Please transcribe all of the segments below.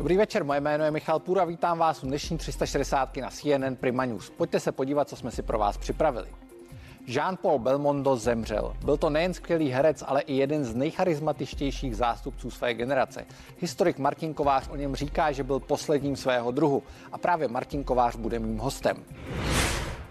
Dobrý večer, moje jméno je Michal Půra, vítám vás u dnešní 360 na CNN Prima News. Pojďte se podívat, co jsme si pro vás připravili. Jean-Paul Belmondo zemřel. Byl to nejen skvělý herec, ale i jeden z nejcharizmatičtějších zástupců své generace. Historik Martin Kovář o něm říká, že byl posledním svého druhu a právě Martin Kovář bude mým hostem.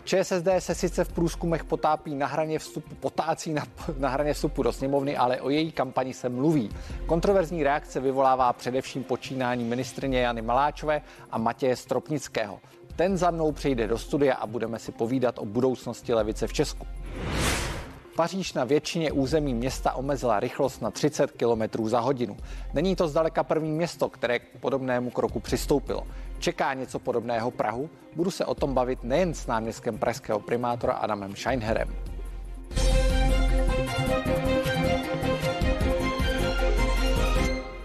ČSSD se sice v průzkumech potápí na hraně vstupu, potácí na, na hraně vstupu do sněmovny, ale o její kampani se mluví. Kontroverzní reakce vyvolává především počínání ministrině Jany Maláčové a Matěje Stropnického. Ten za mnou přijde do studia a budeme si povídat o budoucnosti levice v Česku. Paříž na většině území města omezila rychlost na 30 km za hodinu. Není to zdaleka první město, které k podobnému kroku přistoupilo. Čeká něco podobného Prahu? Budu se o tom bavit nejen s náměstkem pražského primátora Adamem Scheinherem.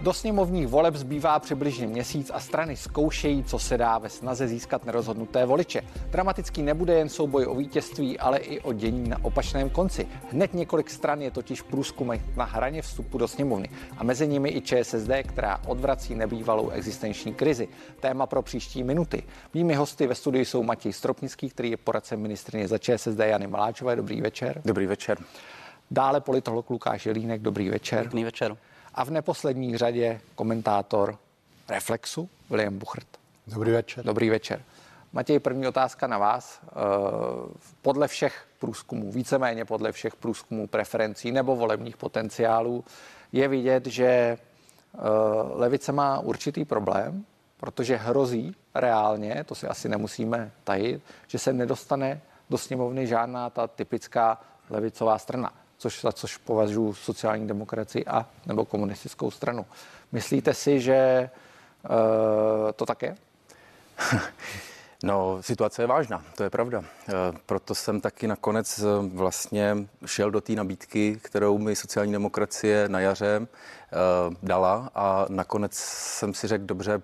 Do sněmovních voleb zbývá přibližně měsíc a strany zkoušejí, co se dá ve snaze získat nerozhodnuté voliče. Dramatický nebude jen souboj o vítězství, ale i o dění na opačném konci. Hned několik stran je totiž průzkumech na hraně vstupu do sněmovny a mezi nimi i ČSSD, která odvrací nebývalou existenční krizi. Téma pro příští minuty. Mými hosty ve studiu jsou Matěj Stropnický, který je poradcem ministrině za ČSSD Jany Maláčové. Dobrý večer. Dobrý večer. Dále politolog Lukáš Jelínek. Dobrý večer. Dobrý večer. A v neposlední řadě komentátor Reflexu William Buchert. Dobrý večer. Dobrý večer. Matěj, první otázka na vás. Eh, podle všech průzkumů, víceméně podle všech průzkumů preferencí nebo volebních potenciálů, je vidět, že eh, levice má určitý problém, protože hrozí reálně, to si asi nemusíme tajit, že se nedostane do sněmovny žádná ta typická levicová strana což, za což považuji sociální demokracii a nebo komunistickou stranu. Myslíte si, že uh, to také? No, situace je vážná, to je pravda. Eh, proto jsem taky nakonec eh, vlastně šel do té nabídky, kterou mi sociální demokracie na jaře dala a nakonec jsem si řekl, dobře,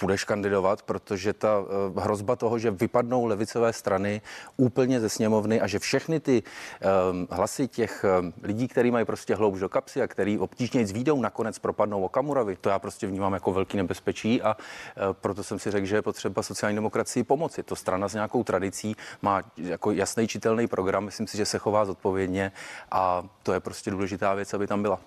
budeš kandidovat, protože ta uh, hrozba toho, že vypadnou levicové strany úplně ze sněmovny a že všechny ty um, hlasy těch um, lidí, kteří mají prostě hloubš do kapsy a který obtížně výjdou, nakonec propadnou Okamurovi, to já prostě vnímám jako velký nebezpečí a uh, proto jsem si řekl, že je potřeba sociální demokracii pomoci. To strana s nějakou tradicí má jako jasný čitelný program, myslím si, že se chová zodpovědně a to je prostě důležitá věc, aby tam byla.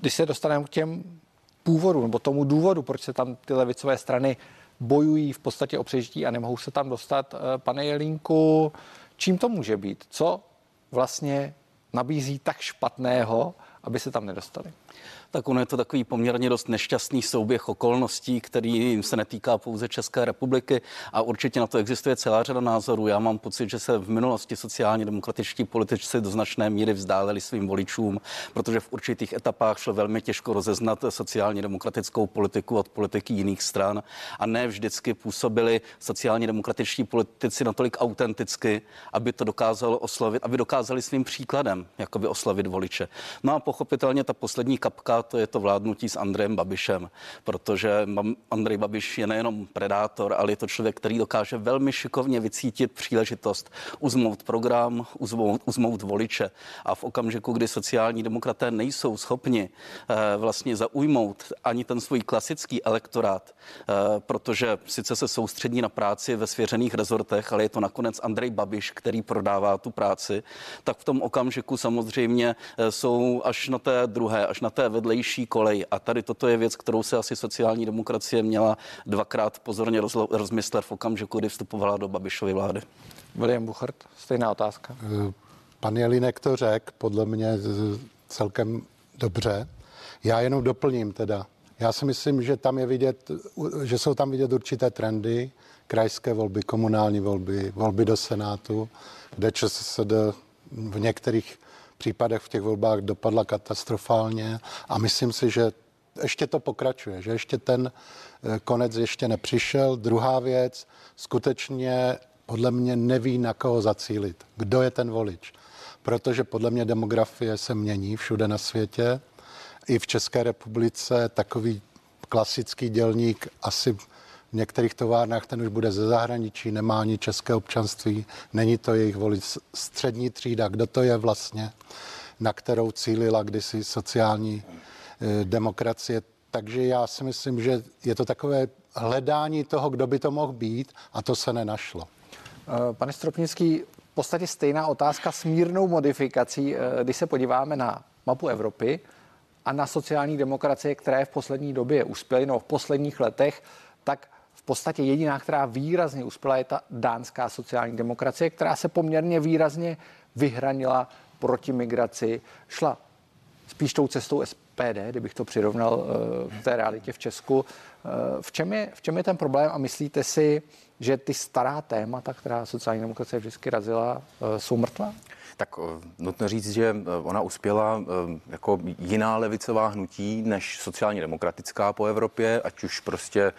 Když se dostaneme k těm původu nebo tomu důvodu, proč se tam ty levicové strany bojují v podstatě o přežití a nemohou se tam dostat. Eh, pane Jelínku, čím to může být? Co vlastně nabízí tak špatného, aby se tam nedostali? Tak ono je to takový poměrně dost nešťastný souběh okolností, který se netýká pouze České republiky a určitě na to existuje celá řada názorů. Já mám pocit, že se v minulosti sociálně demokratičtí politici do značné míry vzdáleli svým voličům, protože v určitých etapách šlo velmi těžko rozeznat sociálně demokratickou politiku od politiky jiných stran a ne vždycky působili sociálně demokratičtí politici natolik autenticky, aby to dokázalo oslovit, aby dokázali svým příkladem jakoby oslovit voliče. No a pochopitelně ta poslední kapka to je to vládnutí s Andrejem Babišem, protože Andrej Babiš je nejenom predátor, ale je to člověk, který dokáže velmi šikovně vycítit příležitost, uzmout program, uzmout, uzmout voliče. A v okamžiku, kdy sociální demokraté nejsou schopni eh, vlastně zaujmout ani ten svůj klasický elektorát, eh, protože sice se soustředí na práci ve svěřených rezortech, ale je to nakonec Andrej Babiš, který prodává tu práci, tak v tom okamžiku samozřejmě eh, jsou až na té druhé, až na té vedle vedlejší kolej. A tady toto je věc, kterou se asi sociální demokracie měla dvakrát pozorně rozlo- rozmyslet v okamžiku, kdy vstupovala do Babišovy vlády. William Buchert, stejná otázka. Eh, pan Jelinek to řekl, podle mě celkem dobře. Já jenom doplním teda. Já si myslím, že tam je vidět, že jsou tam vidět určité trendy, krajské volby, komunální volby, volby do Senátu, kde ČSSD v některých případech v těch volbách dopadla katastrofálně a myslím si, že ještě to pokračuje, že ještě ten eh, konec ještě nepřišel. Druhá věc, skutečně podle mě neví, na koho zacílit, kdo je ten volič. Protože podle mě demografie se mění všude na světě. I v České republice takový klasický dělník asi v některých továrnách ten už bude ze zahraničí, nemá ani české občanství, není to jejich volič střední třída. Kdo to je vlastně, na kterou cílila kdysi sociální eh, demokracie, takže já si myslím, že je to takové hledání toho, kdo by to mohl být a to se nenašlo. Eh, pane Stropnický, v podstatě stejná otázka s mírnou modifikací, eh, když se podíváme na mapu Evropy a na sociální demokracie, které v poslední době uspěly, no v posledních letech, tak v podstatě jediná, která výrazně uspěla, je ta dánská sociální demokracie, která se poměrně výrazně vyhranila proti migraci, šla spíš tou cestou SPD, kdybych to přirovnal eh, k té realitě v Česku. Eh, v čem, je, v čem je ten problém a myslíte si, že ty stará témata, která sociální demokracie vždycky razila, eh, jsou mrtvá? Tak eh, nutno říct, že eh, ona uspěla eh, jako jiná levicová hnutí než sociálně demokratická po Evropě, ať už prostě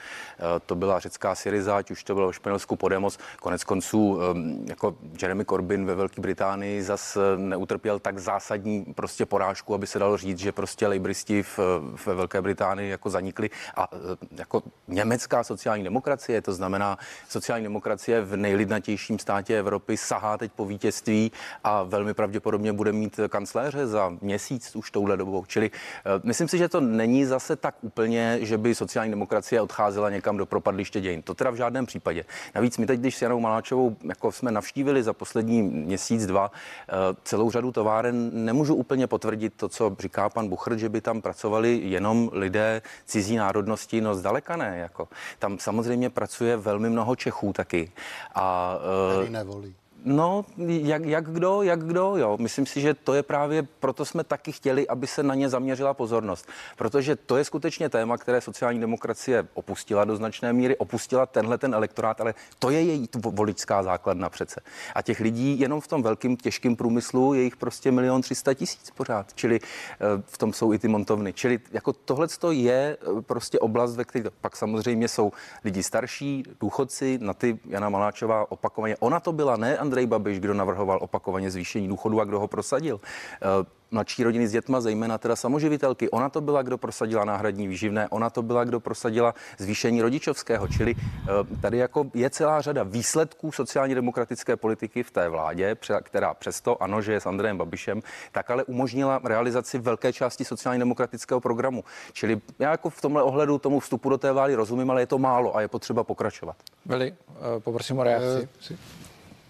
to byla řecká Syriza, ať už to bylo Španělsku Podemos. Konec konců jako Jeremy Corbyn ve Velké Británii zas neutrpěl tak zásadní prostě porážku, aby se dalo říct, že prostě lejbristi v, ve Velké Británii jako zanikli a jako německá sociální demokracie, to znamená sociální demokracie v nejlidnatějším státě Evropy sahá teď po vítězství a velmi pravděpodobně bude mít kancléře za měsíc už touhle dobou. Čili eh, myslím si, že to není zase tak úplně, že by sociální demokracie odcházela někam do propadliště dějin. To teda v žádném případě. Navíc my teď, když s Janou Maláčovou jako jsme navštívili za poslední měsíc, dva eh, celou řadu továren, nemůžu úplně potvrdit to, co říká pan Buchr, že by tam pracovali jenom lidé cizí národnosti, no zdaleka ne. Jako. Tam samozřejmě pracuje velmi mnoho Čechů taky. A, uh, nevolí. No, jak, jak kdo, jak kdo, jo. Myslím si, že to je právě, proto jsme taky chtěli, aby se na ně zaměřila pozornost. Protože to je skutečně téma, které sociální demokracie opustila do značné míry, opustila tenhle ten elektorát, ale to je její voličská základna přece. A těch lidí jenom v tom velkým těžkém průmyslu je jich prostě milion třista tisíc pořád. Čili eh, v tom jsou i ty montovny. Čili jako tohle je eh, prostě oblast, ve které pak samozřejmě jsou lidi starší, důchodci, na ty Jana Maláčová opakovaně. Ona to byla, ne Andrej Andrej Babiš, kdo navrhoval opakovaně zvýšení důchodu a kdo ho prosadil. Eh, mladší rodiny s dětma, zejména teda samoživitelky. Ona to byla, kdo prosadila náhradní výživné, ona to byla, kdo prosadila zvýšení rodičovského. Čili eh, tady jako je celá řada výsledků sociálně demokratické politiky v té vládě, která přesto, ano, že je s Andrejem Babišem, tak ale umožnila realizaci velké části sociálně demokratického programu. Čili já jako v tomhle ohledu tomu vstupu do té vlády rozumím, ale je to málo a je potřeba pokračovat. Vili, eh, poprosím o reakci.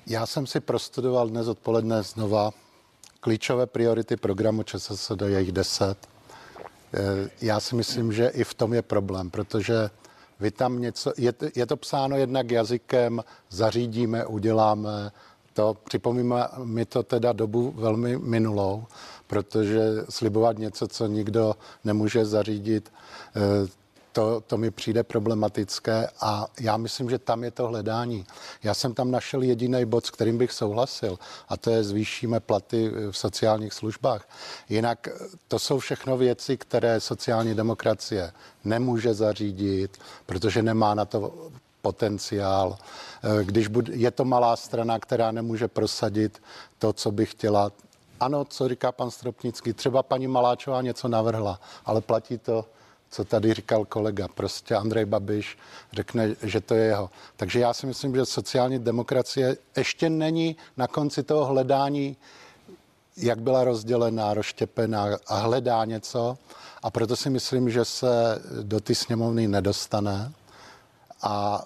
Já jsem si prostudoval dnes odpoledne znova klíčové priority programu ČSSD, je jich deset. Eh, já si myslím, že i v tom je problém, protože vy tam něco, je, je to psáno jednak jazykem, zařídíme, uděláme, to připomíná mi to teda dobu velmi minulou, protože slibovat něco, co nikdo nemůže zařídit, eh, to, to mi přijde problematické a já myslím, že tam je to hledání. Já jsem tam našel jediný bod, s kterým bych souhlasil a to je zvýšíme platy v sociálních službách. Jinak to jsou všechno věci, které sociální demokracie nemůže zařídit, protože nemá na to potenciál. Když bude, je to malá strana, která nemůže prosadit to, co by chtěla, ano, co říká pan Stropnický, třeba paní Maláčová něco navrhla, ale platí to co tady říkal kolega. Prostě Andrej Babiš řekne, že to je jeho. Takže já si myslím, že sociální demokracie ještě není na konci toho hledání, jak byla rozdělená, rozštěpená a hledá něco. A proto si myslím, že se do ty sněmovny nedostane. A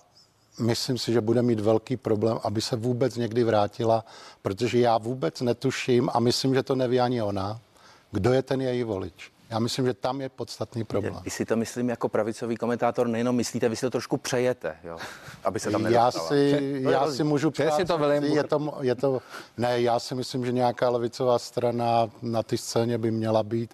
myslím si, že bude mít velký problém, aby se vůbec někdy vrátila, protože já vůbec netuším a myslím, že to neví ani ona, kdo je ten její volič. Já myslím, že tam je podstatný problém. Vy si to myslím jako pravicový komentátor nejenom myslíte, vy si to trošku přejete, jo? aby se tam já si, já si můžu přát, si to velím, je to, je to, ne, já si myslím, že nějaká levicová strana na té scéně by měla být.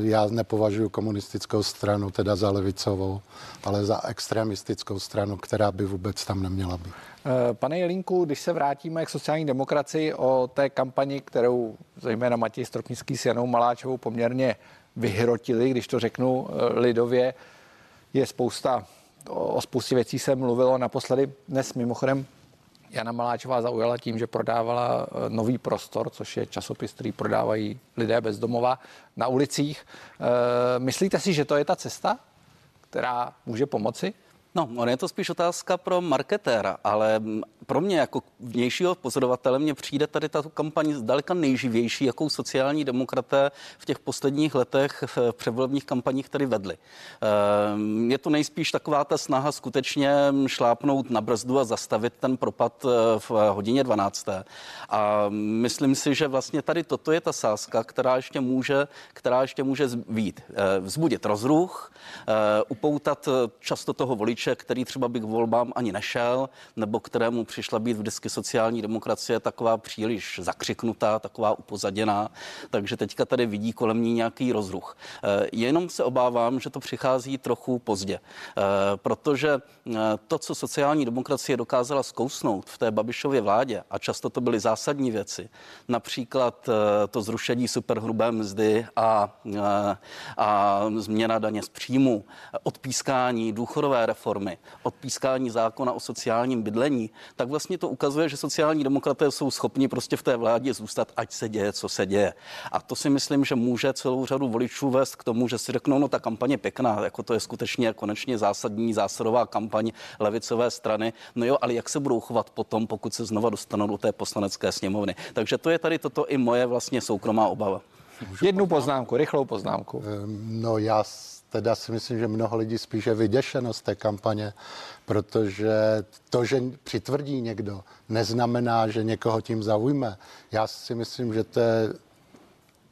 Já nepovažuji komunistickou stranu teda za levicovou, ale za extremistickou stranu, která by vůbec tam neměla být. Eh, pane Jelínku, když se vrátíme k sociální demokracii o té kampani, kterou zejména Matěj Stropnický s Janou Maláčovou poměrně vyhrotili, když to řeknu eh, lidově. Je spousta, o spoustě věcí se mluvilo naposledy dnes mimochodem Jana Maláčová zaujala tím, že prodávala eh, nový prostor, což je časopis, který prodávají lidé bezdomova na ulicích. Eh, myslíte si, že to je ta cesta, která může pomoci? No, on je to spíš otázka pro marketéra, ale pro mě jako vnějšího pozorovatele mě přijde tady tato kampaň zdaleka nejživější, jakou sociální demokraté v těch posledních letech v předvolebních kampaních tady vedli. Je to nejspíš taková ta snaha skutečně šlápnout na brzdu a zastavit ten propad v hodině 12. A myslím si, že vlastně tady toto je ta sázka, která ještě může, která ještě může být. Vzbudit rozruch, upoutat často toho voliče, který třeba by k volbám ani nešel, nebo kterému přišla být vždycky sociální demokracie taková příliš zakřiknutá, taková upozaděná, takže teďka tady vidí kolem ní nějaký rozruch. Eh, jenom se obávám, že to přichází trochu pozdě, eh, protože eh, to, co sociální demokracie dokázala zkousnout v té Babišově vládě, a často to byly zásadní věci, například to zrušení superhrubé mzdy a, a změna daně z příjmu, odpískání důchodové reformy, odpískání zákona o sociálním bydlení, tak vlastně to ukazuje, že sociální demokraté jsou schopni prostě v té vládě zůstat, ať se děje, co se děje. A to si myslím, že může celou řadu voličů vést k tomu, že si řeknou, no ta kampaně pěkná, jako to je skutečně konečně zásadní zásadová kampaň levicové strany. No jo, ale jak se budou chovat potom, pokud se znova dostanou do té poslanecké sněmovny. Takže to je tady toto i moje vlastně soukromá obava. Jednu poznámku, rychlou poznámku. No já teda si myslím, že mnoho lidí spíše vyděšeno z té kampaně, protože to, že přitvrdí někdo, neznamená, že někoho tím zaujme. Já si myslím, že to je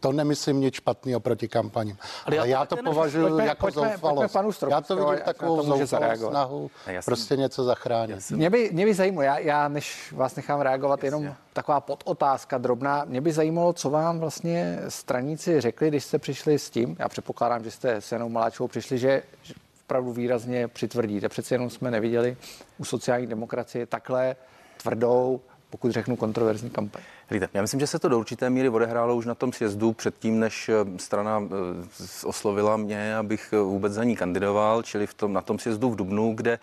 to nemyslím nic špatného proti kampaním. Ale, já, Ale já to považuji pojďme, jako pojďme, zoufalost. Pojďme já to vidím takovou zoufalou snahu prostě něco zachránit. Jsem... Mě by, mě by zajímalo, já, já než vás nechám reagovat, Jasně. jenom taková podotázka drobná. Mě by zajímalo, co vám vlastně straníci řekli, když jste přišli s tím, já předpokládám, že jste s Janou Maláčovou přišli, že, že opravdu výrazně přitvrdíte. Přeci jenom jsme neviděli u sociální demokracie takhle tvrdou, pokud řeknu kontroverzní kampaň. Víte, já myslím, že se to do určité míry odehrálo už na tom sjezdu předtím, než eh, strana eh, oslovila mě, abych eh, vůbec za ní kandidoval, čili v tom, na tom sjezdu v Dubnu, kde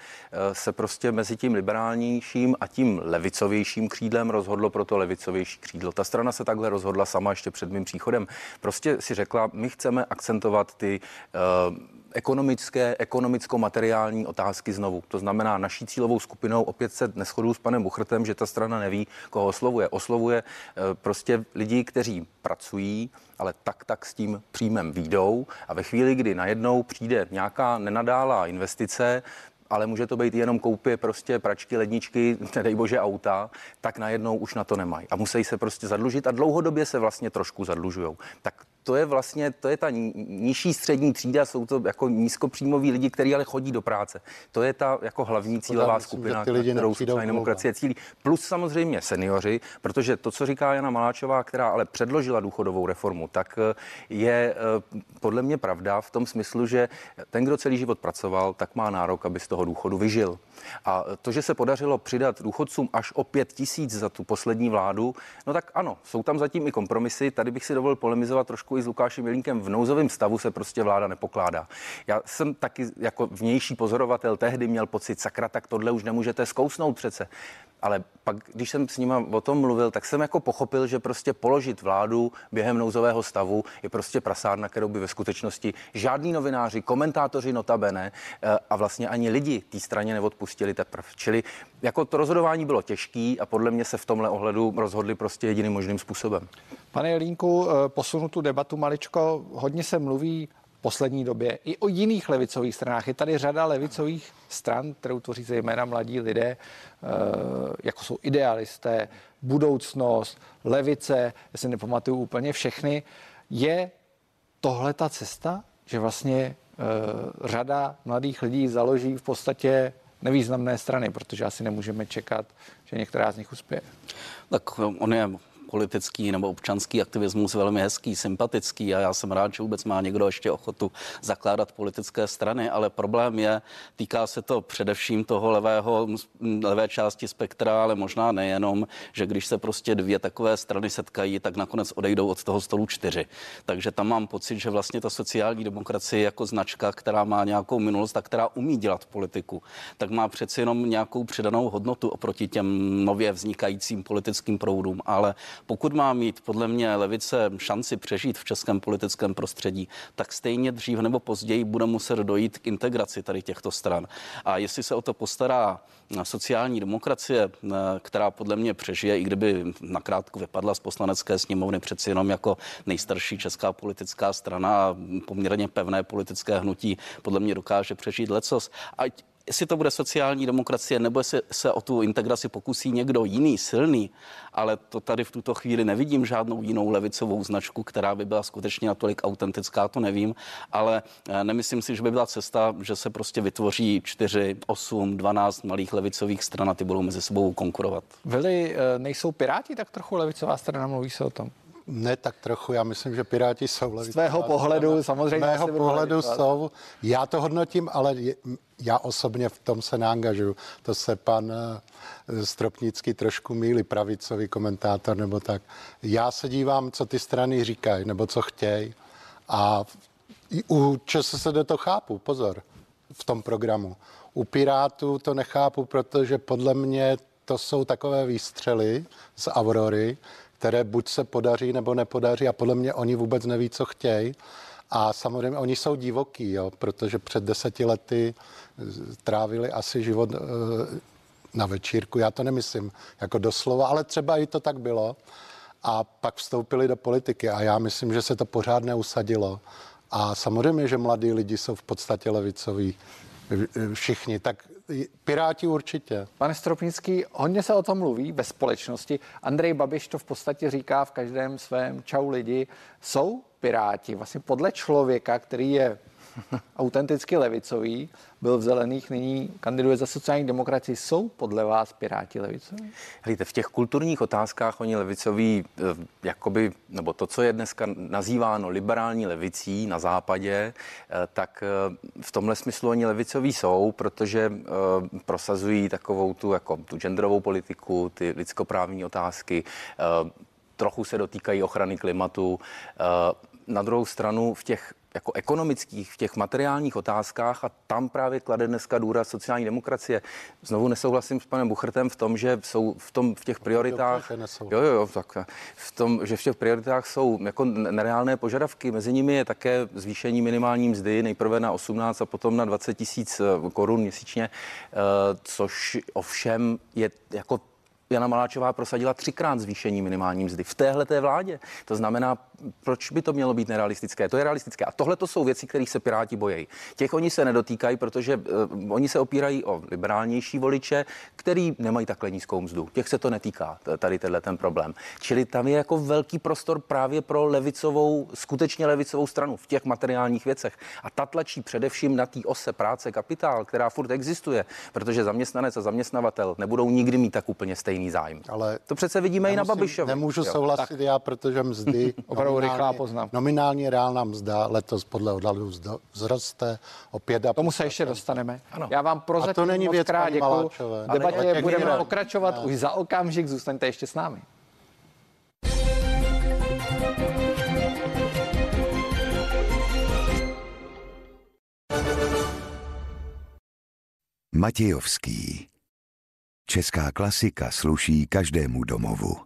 se prostě mezi tím liberálnějším a tím levicovějším křídlem rozhodlo pro to levicovější křídlo. Ta strana se takhle rozhodla sama ještě před mým příchodem. Prostě si řekla, my chceme akcentovat ty uh, ekonomické, ekonomicko-materiální otázky znovu. To znamená, naší cílovou skupinou opět se neschodu s panem Buchrtem, že ta strana neví, koho oslovuje. Oslovuje eh, prostě lidi, kteří pracují, ale tak tak s tím příjmem výjdou a ve chvíli, kdy najednou přijde nějaká nenadálá investice, ale může to být jenom koupě prostě pračky, ledničky, nedej bože auta, tak najednou už na to nemají. A musí se prostě zadlužit a dlouhodobě se vlastně trošku zadlužují. Tak to je vlastně, to je ta nižší střední třída, jsou to jako nízkopříjmoví lidi, kteří ale chodí do práce. To je ta jako hlavní cílová myslím, skupina, ty lidi kterou sociální demokracie cílí. Plus samozřejmě seniori, protože to, co říká Jana Maláčová, která ale předložila důchodovou reformu, tak eh, je eh, podle mě pravda v tom smyslu, že ten, kdo celý život pracoval, tak má nárok, aby z toho důchodu vyžil. A to, že se podařilo přidat důchodcům až o pět tisíc za tu poslední vládu, no tak ano, jsou tam zatím i kompromisy. Tady bych si dovolil polemizovat trošku i s Lukášem Jelínkem. V nouzovém stavu se prostě vláda nepokládá. Já jsem taky jako vnější pozorovatel tehdy měl pocit, sakra, tak tohle už nemůžete zkousnout přece ale pak, když jsem s nima o tom mluvil, tak jsem jako pochopil, že prostě položit vládu během nouzového stavu je prostě prasárna, kterou by ve skutečnosti žádní novináři, komentátoři notabene eh, a vlastně ani lidi té straně neodpustili teprve. Čili jako to rozhodování bylo těžký a podle mě se v tomhle ohledu rozhodli prostě jediným možným způsobem. Pane Jelínku, eh, posunu tu debatu maličko. Hodně se mluví poslední době i o jiných levicových stranách. Je tady řada levicových stran, kterou tvoří zejména mladí lidé, eh, jako jsou idealisté, budoucnost, levice, já si nepamatuju úplně všechny. Je tohle ta cesta, že vlastně eh, řada mladých lidí založí v podstatě nevýznamné strany, protože asi nemůžeme čekat, že některá z nich uspěje. Tak on je politický nebo občanský aktivismus velmi hezký, sympatický a já jsem rád, že vůbec má někdo ještě ochotu zakládat politické strany, ale problém je, týká se to především toho levého, levé části spektra, ale možná nejenom, že když se prostě dvě takové strany setkají, tak nakonec odejdou od toho stolu čtyři. Takže tam mám pocit, že vlastně ta sociální demokracie jako značka, která má nějakou minulost a která umí dělat politiku, tak má přeci jenom nějakou přidanou hodnotu oproti těm nově vznikajícím politickým proudům, ale Pokud má mít podle mě levice šanci přežít v českém politickém prostředí, tak stejně dřív nebo později bude muset dojít k integraci tady těchto stran. A jestli se o to postará sociální demokracie, která podle mě přežije, i kdyby nakrátko vypadla z poslanecké sněmovny přeci jenom jako nejstarší česká politická strana a poměrně pevné politické hnutí, podle mě dokáže přežít lecos. Ať jestli to bude sociální demokracie, nebo se, se o tu integraci pokusí někdo jiný, silný, ale to tady v tuto chvíli nevidím žádnou jinou levicovou značku, která by byla skutečně natolik autentická, to nevím, ale eh, nemyslím si, že by byla cesta, že se prostě vytvoří 4, 8, 12 malých levicových stran a ty budou mezi sebou konkurovat. Vili, eh, nejsou Piráti tak trochu levicová strana, mluví se o tom? Ne, tak trochu. Já myslím, že Piráti jsou levicová. Z tvého pohledu samozřejmě. Z mého pohledu jsou. Já to hodnotím, ale já osobně v tom se neangažuju. To se pan eh, Stropnický trošku míli, pravicový komentátor nebo tak. Já se dívám, co ty strany říkají, nebo co chtějí. A u ČSSD to chápu, pozor, v tom programu. U Pirátů to nechápu, protože podle mě to jsou takové výstřely z Aurory, které buď se podaří nebo nepodaří a podle mě oni vůbec neví, co chtějí. A samozřejmě oni jsou divoký, jo, protože před deseti lety trávili asi život e, na večírku. Já to nemyslím jako doslova, ale třeba i to tak bylo. A pak vstoupili do politiky a já myslím, že se to pořád neusadilo. A samozřejmě, že mladí lidi jsou v podstatě levicoví všichni, tak Piráti určitě. Pane Stropnický, hodně se o tom mluví ve společnosti. Andrej Babiš to v podstatě říká v každém svém čau lidi. Jsou Piráti vlastně podle člověka, který je autenticky levicový, byl v Zelených, nyní kandiduje za sociální demokracii. Jsou podle vás Piráti levicoví? Hlíte, v těch kulturních otázkách oni levicoví, eh, jakoby, nebo to, co je dneska nazýváno liberální levicí na západě, eh, tak eh, v tomhle smyslu oni levicoví jsou, protože prosazují takovou tu, jako, tu genderovou politiku, ty lidskoprávní otázky, trochu se dotýkají ochrany klimatu. Na druhou stranu v těch jako ekonomických, v těch materiálních otázkách a tam právě klade dneska důraz sociální demokracie. Znovu nesouhlasím s panem Buchrtem v tom, že jsou v, tom, v těch prioritách, jo, jo, jo, tak, v tom, že v těch prioritách jsou jako nereálné požadavky. Mezi nimi je také zvýšení minimální mzdy, nejprve na 18 a potom na 20 tisíc eh, korun měsíčně, eh, což ovšem je jako Jana Maláčová prosadila třikrát zvýšení minimální mzdy v téhle té vládě. To znamená, proč by to mělo být nerealistické? To je realistické. A tohle to jsou věci, kterých se Piráti bojí. Těch oni se nedotýkají, protože uh, oni se opírají o liberálnější voliče, který nemají takhle nízkou mzdu. Těch se to netýká, tady tenhle ten problém. Čili tam je jako velký prostor právě pro levicovou, skutečně levicovou stranu v těch materiálních věcech. A ta tlačí především na té ose práce kapitál, která furt existuje, protože zaměstnanec a zaměstnavatel nebudou nikdy mít tak úplně stejný zájem. Ale to přece vidíme nemusím, i na Babišovi. Nemůžu jo. souhlasit tak. já, protože mzdy Opravdu rychlá poznámka. Nominální reálná mzda letos podle odhadů vzroste o 5 Tomu se ještě dostaneme. Ano. Já vám prozatím to není moc krát děkuji. Debatě budeme ne. pokračovat ne. už za okamžik. Zůstaňte ještě s námi. Matějovský. Česká klasika sluší každému domovu.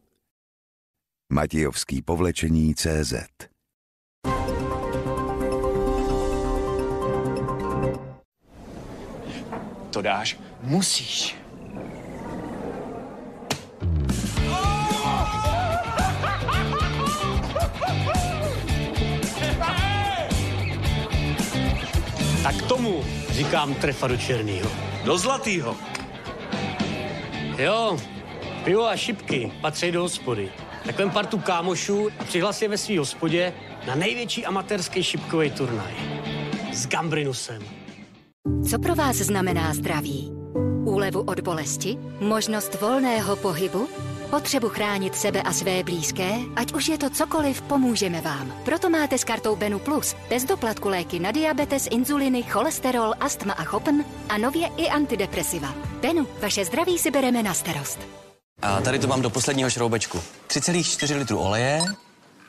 Matějovský povlečení CZ To dáš? Musíš. Tak tomu říkám trefa do černýho. Do zlatýho. Jo, pivo a šipky patří do hospody. Tak vem partu kámošů a přihlas je ve svý hospodě na největší amatérský šipkový turnaj. S Gambrinusem. Co pro vás znamená zdraví? Úlevu od bolesti? Možnost volného pohybu? Potřebu chránit sebe a své blízké? Ať už je to cokoliv, pomůžeme vám. Proto máte s kartou Benu Plus bez doplatku léky na diabetes, inzuliny, cholesterol, astma a chopn a nově i antidepresiva. Benu, vaše zdraví si bereme na starost. A tady to mám do posledního šroubečku. 3,4 litru oleje,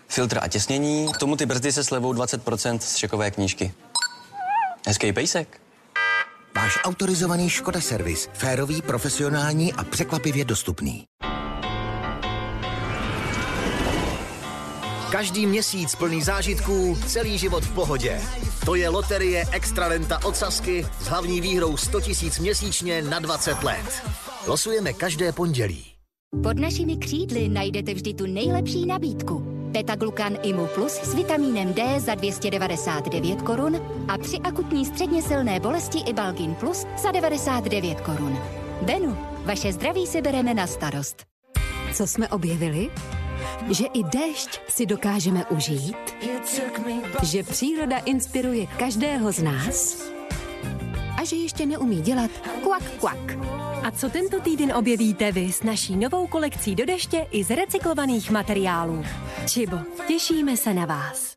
filtr a těsnění, k tomu ty brzdy se slevou 20% z šekové knížky. Hezký pejsek. Váš autorizovaný Škoda servis. Férový, profesionální a překvapivě dostupný. Každý měsíc plný zážitků, celý život v pohodě. To je loterie Extralenta od Sasky s hlavní výhrou 100 000 měsíčně na 20 let. Losujeme každé pondělí. Pod našimi křídly najdete vždy tu nejlepší nabídku. Beta-glukan Imu Plus s vitamínem D za 299 korun a při akutní středně silné bolesti i Balgin Plus za 99 korun. Benu, vaše zdraví si bereme na starost. Co jsme objevili? Že i déšť si dokážeme užít, že příroda inspiruje každého z nás a že ještě neumí dělat kvak kvak. A co tento týden objevíte vy s naší novou kolekcí do deště i z recyklovaných materiálů? Čibo, těšíme se na vás.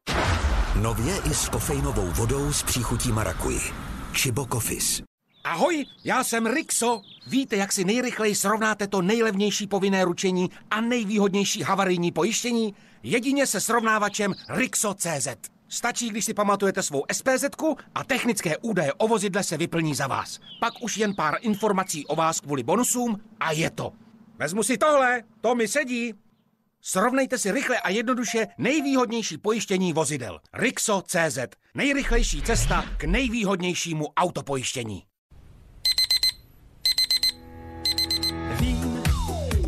Nově i s kofeinovou vodou s příchutí marakuji. Chibo Coffees. Ahoj, já jsem Rixo. Víte, jak si nejrychleji srovnáte to nejlevnější povinné ručení a nejvýhodnější havarijní pojištění? Jedině se srovnávačem Rixo.cz. Stačí, když si pamatujete svou SPZ a technické údaje o vozidle se vyplní za vás. Pak už jen pár informací o vás kvůli bonusům a je to. Vezmu si tohle, to mi sedí. Srovnejte si rychle a jednoduše nejvýhodnější pojištění vozidel. Rixo.cz. Nejrychlejší cesta k nejvýhodnějšímu autopojištění.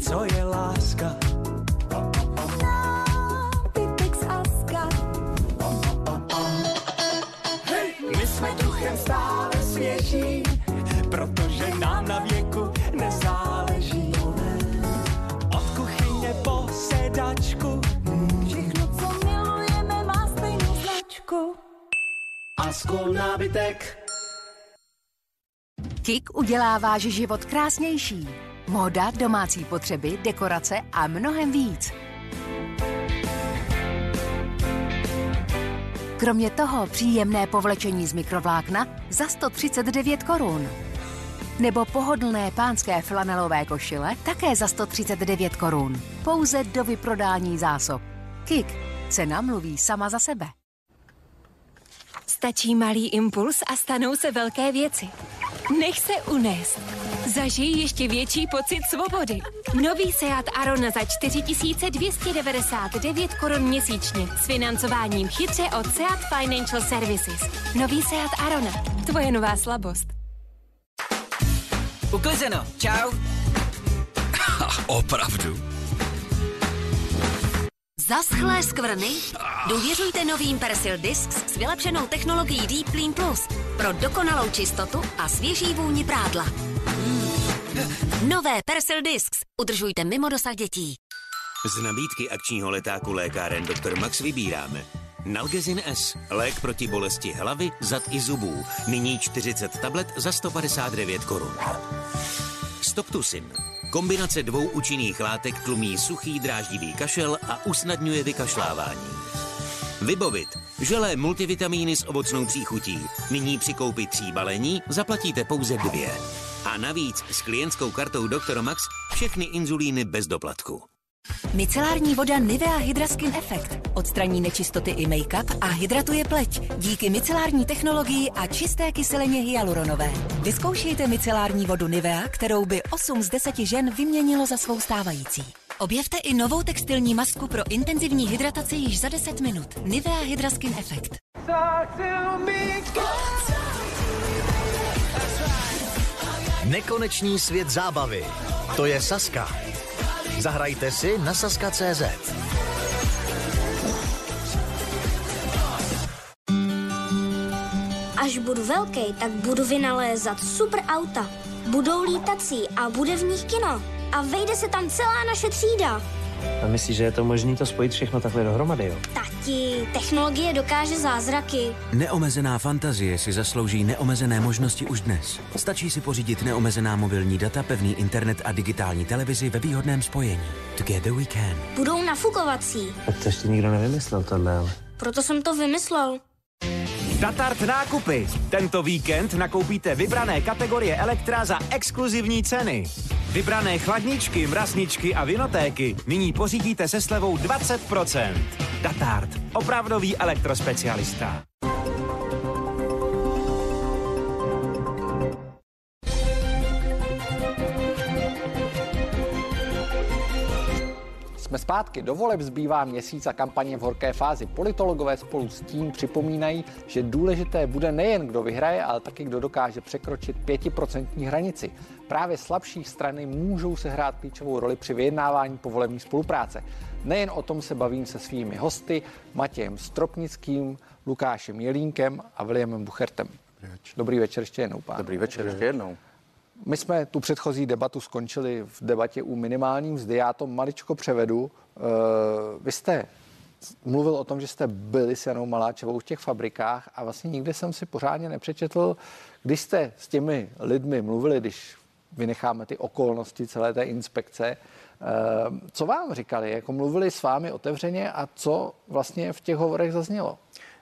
Co je láska. Hej, my jsme duchem stále svěží, protože nám na věku nezáleží. Od kuchyně po sedačku, všechno, co milujeme, má stejnou značku. A skol nábytek. Kik udělá váš život krásnější. Móda, domácí potřeby, dekorace a mnohem víc. Kromě toho příjemné povlečení z mikrovlákna za 139 korun. Nebo pohodlné pánské flanelové košile také za 139 korun. Pouze do vyprodání zásob. Kik. Cena mluví sama za sebe. Stačí malý impuls a stanou se velké věci. Nech se unést. Zažij ještě větší pocit svobody. Nový Seat Arona za 4299 korun měsíčně s financováním chytře od Seat Financial Services. Nový Seat Arona. Tvoje nová slabost. Uklizeno. Čau. Opravdu? Zaschlé skvrny? Důvěřujte novým Persil Discs s vylepšenou technologií Deep Clean Plus pro dokonalou čistotu a svěží vůni prádla. Nové Persil Discs. Udržujte mimo dosah dětí. Z nabídky akčního letáku lékáren Dr. Max vybíráme. Nalgezin S, lék proti bolesti hlavy, zad i zubů. Nyní 40 tablet za 159 korun. Stoptusin. Kombinace dvou účinných látek tlumí suchý dráždivý kašel a usnadňuje vykašlávání. Vybovit. Želé multivitamíny s ovocnou příchutí. Nyní při koupi tří balení zaplatíte pouze dvě. A navíc s klientskou kartou Dr. Max všechny inzulíny bez doplatku. Micelární voda Nivea Hydraskin Effect odstraní nečistoty i make-up a hydratuje pleť díky micelární technologii a čisté kyselině hyaluronové. Vyzkoušejte micelární vodu Nivea, kterou by 8 z 10 žen vyměnilo za svou stávající. Objevte i novou textilní masku pro intenzivní hydrataci již za 10 minut. Nivea Hydraskin Effect. Nekonečný svět zábavy. To je Saska. Zahrajte si na saska.cz. Až budu velký, tak budu vynalézat super auta. Budou lítací a bude v nich kino. A vejde se tam celá naše třída. A myslíš, že je to možné to spojit všechno takhle dohromady, jo? Tati, technologie dokáže zázraky. Neomezená fantazie si zaslouží neomezené možnosti už dnes. Stačí si pořídit neomezená mobilní data, pevný internet a digitální televizi ve výhodném spojení. Together we can. Budou nafukovací. Tak to ještě nikdo nevymyslel tohle, ale... Proto jsem to vymyslel. Datart nákupy. Tento víkend nakoupíte vybrané kategorie Elektra za exkluzivní ceny. Vybrané chladničky, mrazničky a vinotéky nyní pořídíte se slevou 20%. Datart. Opravdový elektrospecialista. Zpátky do voleb zbývá měsíc a kampaně v horké fázi. Politologové spolu s tím připomínají, že důležité bude nejen kdo vyhraje, ale taky kdo dokáže překročit 5% hranici. Právě slabší strany můžou sehrát klíčovou roli při vyjednávání povolební spolupráce. Nejen o tom se bavím se svými hosty Matějem Stropnickým, Lukášem Jelínkem a Williamem Buchertem. Dobrý večer ještě jednou, pán. Dobrý večer ještě jednou. My jsme tu předchozí debatu skončili v debatě u minimální mzdy. Já to maličko převedu. Eh, Vy jste mluvil o tom, že jste byli s Janou Maláčevou v těch fabrikách a vlastně nikde jsem si pořádně nepřečetl, když jste s těmi lidmi mluvili, když vynecháme ty okolnosti celé té inspekce, eh, co vám říkali? Jako mluvili s vámi otevřeně a co vlastně v těch hovorech zaznělo?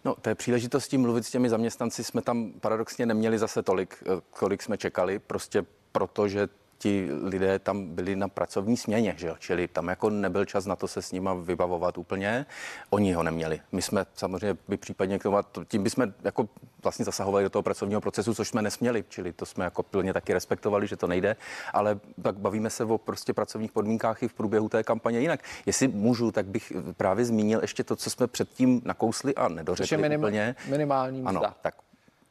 No, té příležitosti mluvit s těmi zaměstnanci. Jsme tam paradoxně neměli zase tolik, eh, kolik jsme čekali, prostě protože ti lidé tam byli na pracovní směně, že jo? čili tam jako nebyl čas na to se s nima vybavovat úplně. Oni ho neměli. My jsme samozřejmě by případně k tomu, tím bychom jako vlastně zasahovali do toho pracovního procesu, což jsme nesměli, čili to jsme jako plně taky respektovali, že to nejde, ale tak bavíme se o prostě pracovních podmínkách i v průběhu té kampaně jinak. Jestli můžu, tak bych právě zmínil ještě to, co jsme předtím nakousli a nedořekli minim, úplně. minimální mzda. Ano, tak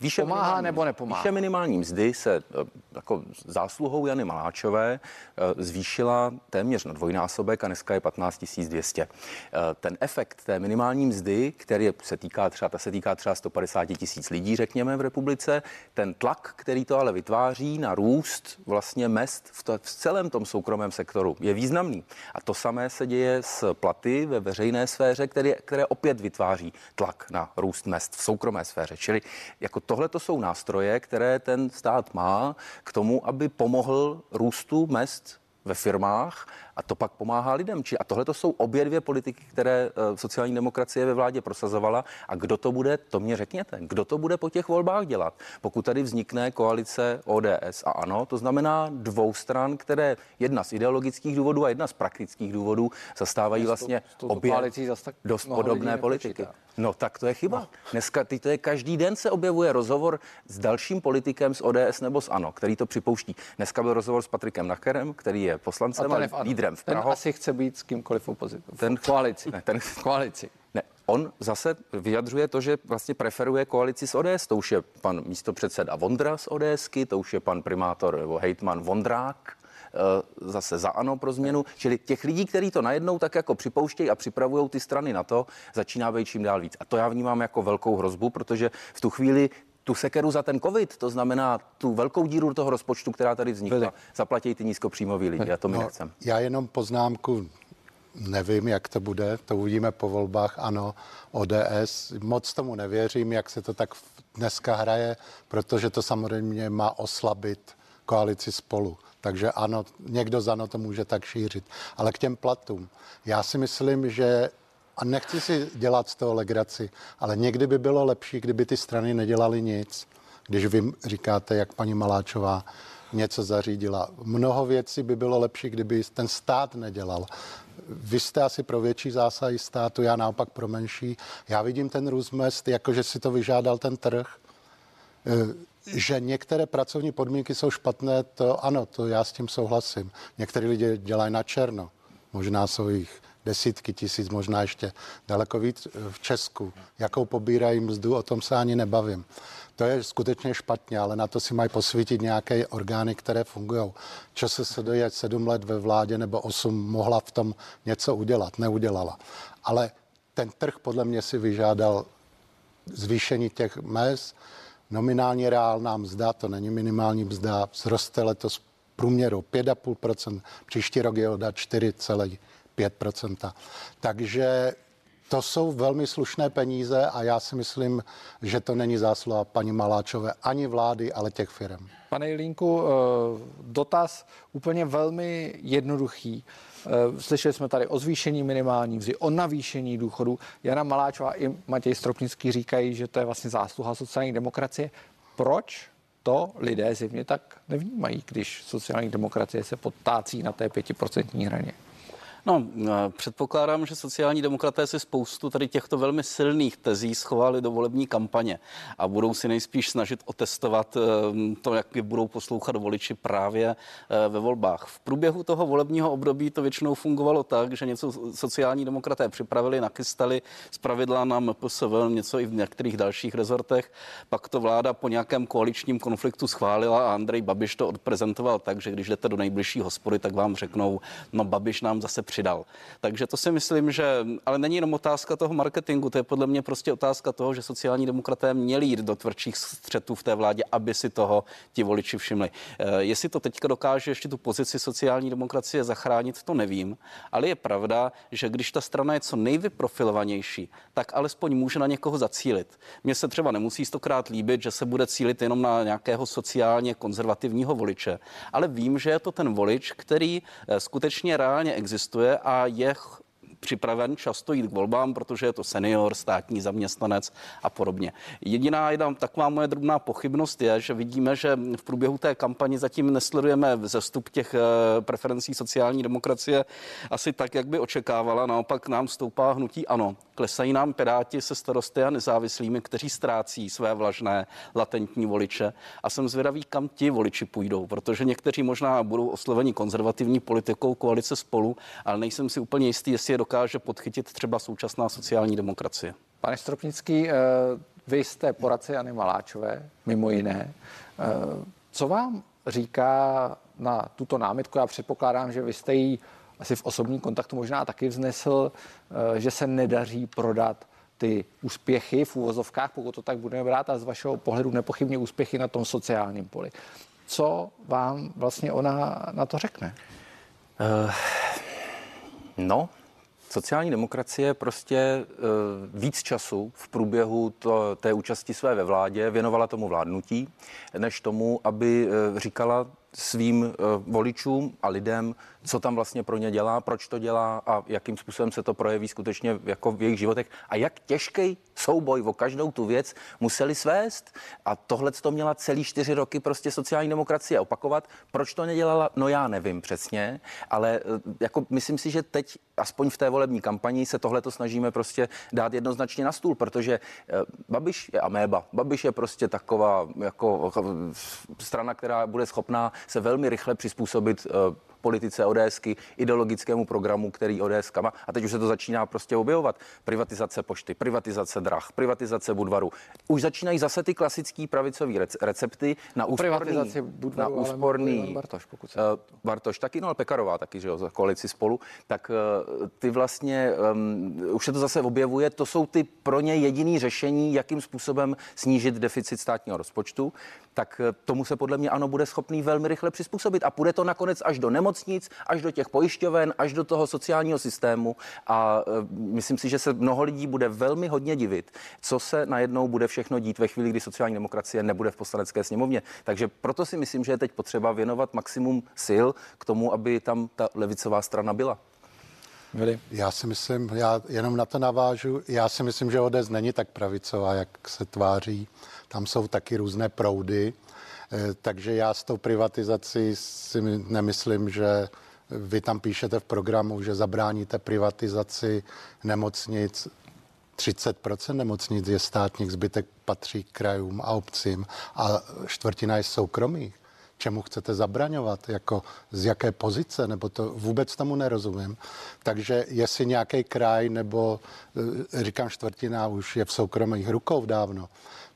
Výše Pomáhá minimální- nebo nepomáhá? Výše minimální mzdy se eh, jako zásluhou Jany Maláčové eh, zvýšila téměř na dvojnásobek a dneska je 15 200. Eh, Ten efekt té minimální mzdy, který se týká třeba, ta se týká třeba 150 tisíc lidí, řekněme, v republice, ten tlak, který to ale vytváří na růst vlastně mest v, to, v celém tom soukromém sektoru, je významný. A to samé se děje s platy ve veřejné sféře, které, které opět vytváří tlak na růst mest v soukromé sféře. Čili jako tohle to jsou nástroje, které ten stát má k tomu, aby pomohl růstu mest ve firmách a to pak pomáhá lidem. Či, a tohle to jsou obě dvě politiky, které eh, sociální demokracie ve vládě prosazovala. A kdo to bude, to mě řekněte. Kdo to bude po těch volbách dělat? Pokud tady vznikne koalice ODS a ANO, to znamená dvou stran, které jedna z ideologických důvodů a jedna z praktických důvodů zastávají vlastně obě dost podobné politiky. No tak to je chyba. Dneska ty, to je každý den se objevuje rozhovor s dalším politikem z ODS nebo z ANO, který to připouští. Dneska byl rozhovor s Patrikem Nacherem, který je A poslancem a v ANO. Lídrem v Ten Praho. asi chce být s kýmkoliv opozici. Ten koalici. Ne, ten koalici. Ne, on zase vyjadřuje to, že vlastně preferuje koalici s ODS. To už je pan místopředseda Vondra z ODSky, to už je pan primátor nebo hejtman Vondrák eh, zase za ANO pro změnu. Čili těch lidí, kteří to najednou tak jako připouštějí a připravují ty strany na to, začíná být čím dál víc. A to já vnímám jako velkou hrozbu, protože v tu chvíli tu sekeru za ten covid, to znamená tu velkou díru toho rozpočtu, která tady vznikla, zaplatí ty nízkopříjmoví lidi a to my No, nechceme. Já jenom poznámku, nevím, jak to bude, to uvidíme po volbách, ano, ODS. Moc tomu nevěřím, jak se to tak dneska hraje, protože to samozřejmě má oslabit koalici spolu. Takže ano, někdo za ano to může tak šířit. Ale k těm platům. Já si myslím, že a nechci si dělat z toho legraci, ale někdy by bylo lepší, kdyby ty strany nedělaly nic, když vy říkáte, jak paní Maláčová něco zařídila. Mnoho věcí by bylo lepší, kdyby ten stát nedělal. Vy jste asi pro větší zásahy státu, já naopak pro menší. Já vidím ten růst mest, jako že si to vyžádal ten trh. Eh, Že některé pracovní podmínky jsou špatné, to ano, to já s tím souhlasím. Některý lidi dělají na černo. Možná jsou jich desítky tisíc, možná ještě daleko víc v Česku. Jakou pobírají mzdu, o tom se ani nebavím. To je skutečně špatně, ale na to si mají posvítit nějaké orgány, které fungují. Čase se doje sedm let ve vládě nebo osm, mohla v tom něco udělat, neudělala. Ale ten trh podle mě si vyžádal zvýšení těch mez, nominálně reálná mzda, to není minimální mzda, vzroste letos průměru 5,5%, příští rok je oda 5%. Takže to jsou velmi slušné peníze a já si myslím, že to není zásluha paní Maláčové ani vlády, ale těch firm. Pane Jilínku, eh, dotaz úplně velmi jednoduchý. Eh, slyšeli jsme tady o zvýšení minimální mzdy, o navýšení důchodu. Jana Maláčová i Matěj Stropnický říkají, že to je vlastně zásluha sociální demokracie. Proč to lidé zjevně tak nevnímají, když sociální demokracie se podtácí na té pětiprocentní hraně? No, předpokládám, že sociální demokraté si spoustu tady těchto velmi silných tezí schovali do volební kampaně a budou si nejspíš snažit otestovat ehm, to, jak je budou poslouchat voliči právě eh, ve volbách. V průběhu toho volebního období to většinou fungovalo tak, že něco sociální demokraté připravili, nakystali z pravidla na MPSV, něco i v některých dalších rezortech. Pak to vláda po nějakém koaličním konfliktu schválila a Andrej Babiš to odprezentoval tak, že když jdete do nejbližší hospody, tak vám řeknou, no Babiš nám zase přidal. Takže to si myslím, že, ale není jenom otázka toho marketingu, to je podle mě prostě otázka toho, že sociální demokraté měli jít do tvrdších střetů v té vládě, aby si toho ti voliči všimli. Eh, jestli to teďka dokáže ještě tu pozici sociální demokracie zachránit, to nevím, ale je pravda, že když ta strana je co nejvyprofilovanější, tak alespoň může na někoho zacílit. Mně se třeba nemusí stokrát líbit, že se bude cílit jenom na nějakého sociálně konzervativního voliče, ale vím, že je to ten volič, který eh, skutečně reálně existuje a je připraven často jít k volbám, protože je to senior, státní zaměstnanec a podobně. Jediná jedna taková moje drobná pochybnost je, že vidíme, že v průběhu té kampaně zatím nesledujeme vzestup těch eh, preferencí sociální demokracie asi tak, jak by očekávala. Naopak nám stoupá hnutí ano. Klesají nám piráti se starosty a nezávislými, kteří ztrácí své vlažné latentní voliče. A jsem zvědavý, kam ti voliči půjdou, protože někteří možná budou osloveni konzervativní politikou koalice spolu, ale nejsem si úplně jistý, jestli je dokáže podchytit třeba současná sociální demokracie. Pane Stropnický, eh, vy jste poradce Jany Maláčové, mimo jiné. Eh, co vám říká na tuto námitku? Já předpokládám, že vy jste ji asi v osobním kontaktu možná taky vznesl, eh, že se nedaří prodat ty úspěchy v úvozovkách, pokud to tak budeme brát, a z vašeho pohledu nepochybně úspěchy na tom sociálním poli. Co vám vlastně ona na to řekne? Uh, no, Sociální demokracie prostě uh, víc času v průběhu to, té účasti své ve vládě věnovala tomu vládnutí, než tomu, aby uh, říkala svým uh, voličům a lidem, co tam vlastně pro ně dělá, proč to dělá a jakým způsobem se to projeví skutečně jako v jejich životech a jak těžký souboj o každou tu věc museli svést. A tohle to měla celý čtyři roky prostě sociální demokracie opakovat. Proč to nedělala? No já nevím přesně, ale eh, jako myslím si, že teď aspoň v té volební kampani se tohle to snažíme prostě dát jednoznačně na stůl, protože eh, Babiš je améba. Babiš je prostě taková jako strana, která bude schopná se velmi rychle přizpůsobit eh, politice ODSky, ideologickému programu, který ODS má. A teď už se to začíná prostě objevovat. Privatizace pošty, privatizace drah, privatizace Budvaru. Už začínají zase ty klasické pravicové recepty na úsporný, Budvaru, na úsporný Bartoš, pokud se uh, Bartoš taky, no ale Pekarová taky, že jo, za koalici spolu, tak uh, ty vlastně, um, už se to zase objevuje, to jsou ty pro ně jediný řešení, jakým způsobem snížit deficit státního rozpočtu, tak uh, tomu se podle mě ano bude schopný velmi rychle přizpůsobit a půjde to nakonec až do nemoc nemocnic, až do těch pojišťoven, až do toho sociálního systému a e, myslím si, že se mnoho lidí bude velmi hodně divit, co se najednou bude všechno dít ve chvíli, kdy sociální demokracie nebude v poslanecké sněmovně. Takže proto si myslím, že je teď potřeba věnovat maximum sil k tomu, aby tam ta levicová strana byla. Vili. Já si myslím, já jenom na to navážu, já si myslím, že ODS není tak pravicová, jak se tváří. Tam jsou taky různé proudy. Eh, takže já s tou privatizací si nemyslím, že vy tam píšete v programu, že zabráníte privatizaci nemocnic. 30% nemocnic je státních, zbytek patří krajům a obcím a čtvrtina je soukromých. Čemu chcete zabraňovat? Jako z jaké pozice? Nebo to vůbec tomu nerozumím. Takže jestli nějaký kraj nebo eh, říkám čtvrtina už je v soukromých rukou dávno,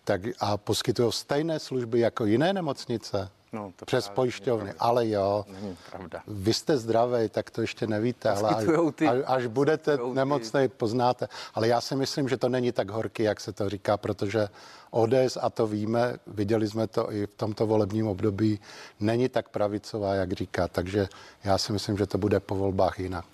tak a poskytují stejné služby jako jiné nemocnice. No, to přes pojišťovny, ale jo, není pravda. vy jste zdravý, tak to ještě nevíte, ale až, ty, až budete nemocný, poznáte. Ale já si myslím, že to není tak horký, jak se to říká, protože ODS, a to víme, viděli jsme to i v tomto volebním období, není tak pravicová, jak říká. Takže já si myslím, že to bude po volbách jinak.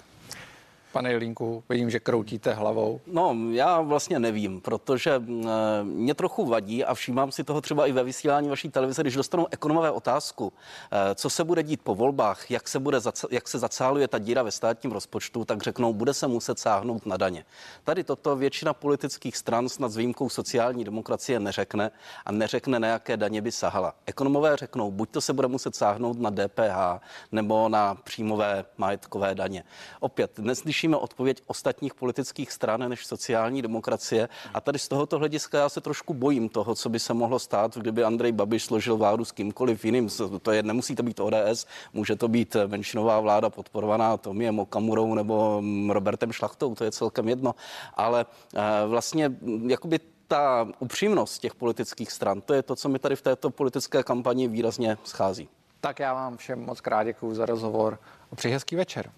Pane Jelínku, vidím, že kroutíte hlavou. No, já vlastně nevím, protože eh, mě trochu vadí a všímám si toho třeba i ve vysílání vaší televize, když dostanou ekonomové otázku, eh, co se bude dít po volbách, jak se, bude, jak se zacáluje ta díra ve státním rozpočtu, tak řeknou, bude se muset sáhnout na daně. Tady toto většina politických stran snad s výjimkou sociální demokracie neřekne a neřekne, na jaké daně by sahala. Ekonomové řeknou, buď to se bude muset sáhnout na DPH nebo na příjmové majetkové daně. Opět, neslyšíme odpověď ostatních politických stran než sociální demokracie. A tady z tohoto hlediska já se trošku bojím toho, co by se mohlo stát, kdyby Andrej Babiš složil vládu s kýmkoliv jiným. To je, nemusí to být ODS, může to být menšinová vláda podporovaná Tomiem Okamurou nebo mm, Robertem Šlachtou, to je celkem jedno. Ale eh, vlastně jakoby ta upřímnost těch politických stran, to je to, co mi tady v této politické kampani výrazně schází. Tak já vám všem moc krát děkuji za rozhovor a přeji hezký večer.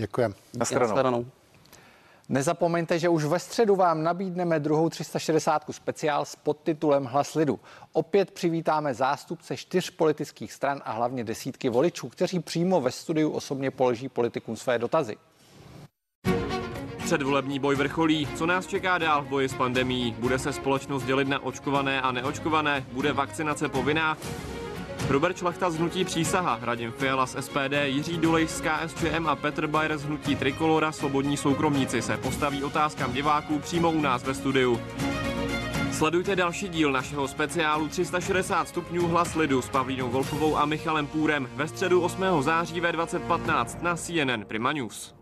Děkujeme. Na Nezapomeňte, že už ve středu vám nabídneme druhou 360 speciál s podtitulem Hlas lidu. Opět přivítáme zástupce čtyř politických stran a hlavně desítky voličů, kteří přímo ve studiu osobně položí politikům své dotazy. Předvolební boj vrcholí. Co nás čeká dál v boji s pandemí? Bude se společnost dělit na očkované a neočkované? Bude vakcinace povinná? Robert Šlachta z Hnutí Přísaha, Radim Fiala z SPD, Jiří Dolej z KSČM a Petr Bayer z Hnutí Trikolora Svobodní soukromníci se postaví otázkám diváků přímo u nás ve studiu. Sledujte další díl našeho speciálu 360 stupňů hlas lidu s Pavlínou Wolfovou a Michalem Půrem ve středu 8. září ve 2015 na CNN Prima News.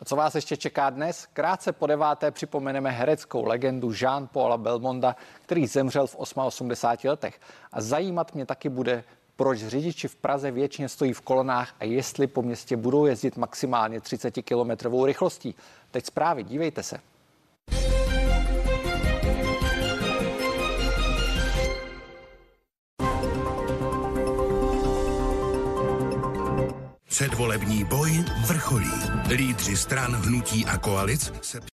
A co vás ještě čeká dnes? Krátce po deváté připomeneme hereckou legendu Jean-Paula Belmonda, který zemřel v 88 letech. A zajímat mě taky bude, proč řidiči v Praze většině stojí v kolonách a jestli po městě budou jezdit maximálně 30 km rychlostí. Teď zprávy, dívejte se. Předvolební boj vrcholí. Lídři stran, hnutí a koalic se